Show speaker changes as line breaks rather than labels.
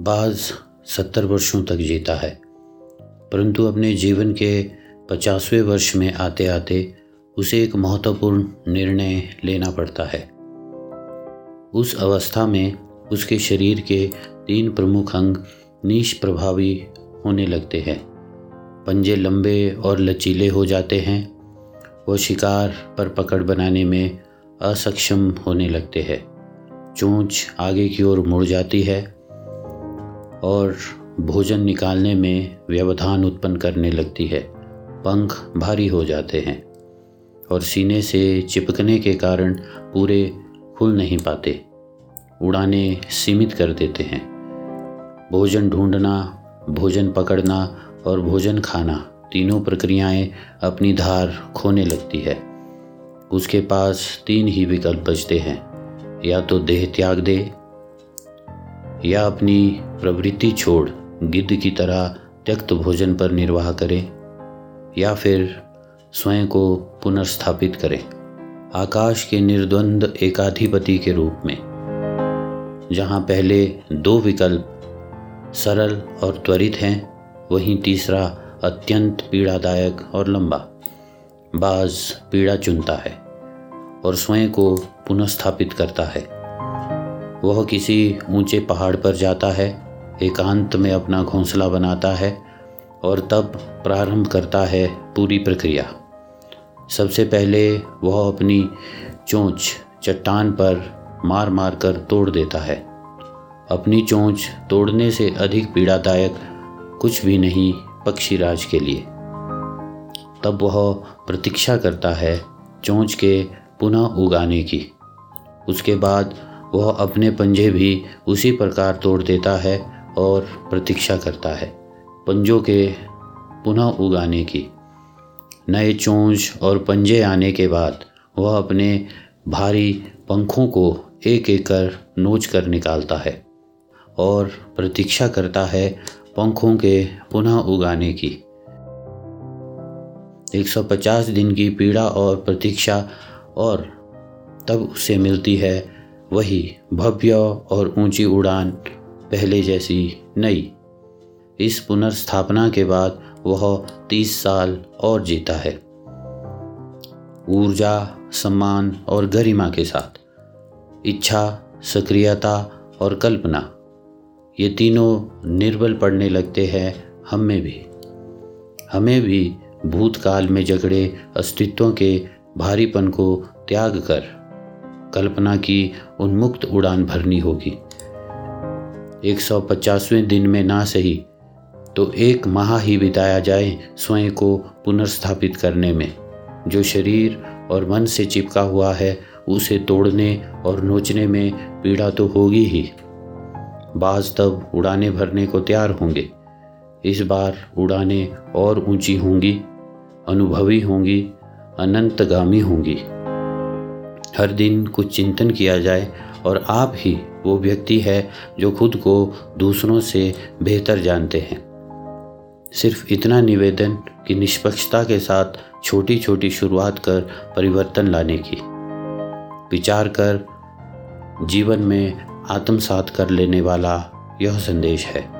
बाज सत्तर वर्षों तक जीता है। परंतु अपने जीवन के पचासवें वर्ष में आते आते उसे एक महत्वपूर्ण निर्णय लेना पड़ता है। उस अवस्था में उसके शरीर के तीन प्रमुख अंग निष्प्रभावी होने लगते हैं। पंजे लंबे और लचीले हो जाते हैं। वो शिकार पर पकड़ बनाने में असक्षम होने लगते हैं। चोंच आगे की ओर मुड़ जाती है। और भोजन निकालने में व्यवधान उत्पन्न करने लगती है। पंख भारी हो जाते हैं और सीने से चिपकने के कारण पूरे खुल नहीं पाते। उड़ाने सीमित कर देते हैं। भोजन ढूंढना, भोजन पकड़ना और भोजन खाना तीनों प्रक्रियाएँ अपनी धार खोने लगती है। उसके पास तीन ही विकल्प बचते हैं। या तो देह त्याग दे या अपनी प्रवृत्ति छोड़ गिद्ध की तरह त्यक्त भोजन पर निर्वाह करें, या फिर स्वयं को पुनर्स्थापित करें, आकाश के निर्द्वंद एकाधिपति के रूप में, जहाँ पहले दो विकल्प, सरल और त्वरित हैं, वहीं तीसरा अत्यंत पीड़ादायक और लंबा, बाज पीड़ा चुनता है और स्वयं को पुनर्स्थापित करता है। वह किसी ऊँचे पहाड़ पर जाता है, एकांत में अपना घोंसला बनाता है और तब प्रारंभ करता है पूरी प्रक्रिया। सबसे पहले वह अपनी चोंच चट्टान पर मार मार कर तोड़ देता है। अपनी चोंच तोड़ने से अधिक पीड़ादायक कुछ भी नहीं पक्षीराज के लिए। तब वह प्रतीक्षा करता है चोंच के पुनः उगाने की। उसके बाद वह अपने पंजे भी उसी प्रकार तोड़ देता है और प्रतीक्षा करता है पंजों के पुनः उगाने की। नए चोंच और पंजे आने के बाद वह अपने भारी पंखों को एक एक कर नोच कर निकालता है और प्रतीक्षा करता है पंखों के पुनः उगाने की। 150 दिन की पीड़ा और प्रतीक्षा और तब उसे मिलती है वही भव्य और ऊँची उड़ान पहले जैसी नई। इस पुनर्स्थापना के बाद वह तीस साल और जीता है। ऊर्जा, सम्मान और गरिमा के साथ। इच्छा, सक्रियता और कल्पना, ये तीनों निर्बल पड़ने लगते हैं हम में भी। हमें भी भूतकाल में जगड़े अस्तित्वों के भारीपन को त्याग कर कल्पना की उन्मुक्त उड़ान भरनी होगी। एक सौ पचासवें दिन में ना सही तो एक माह ही बिताया जाए स्वयं को पुनर्स्थापित करने में। जो शरीर और मन से चिपका हुआ है, उसे तोड़ने और नोचने में पीड़ा तो होगी ही। बाज तब उड़ाने भरने को तैयार होंगे। इस बार उड़ाने और ऊँची होंगी, अनुभवी होंगी, अनंतगामी होंगी। हर दिन कुछ चिंतन किया जाए और आप ही वो व्यक्ति है जो खुद को दूसरों से बेहतर जानते हैं। सिर्फ़ इतना निवेदन कि निष्पक्षता के साथ छोटी छोटी शुरुआत कर परिवर्तन लाने की। विचार कर जीवन में आत्मसात कर लेने वाला यह संदेश है।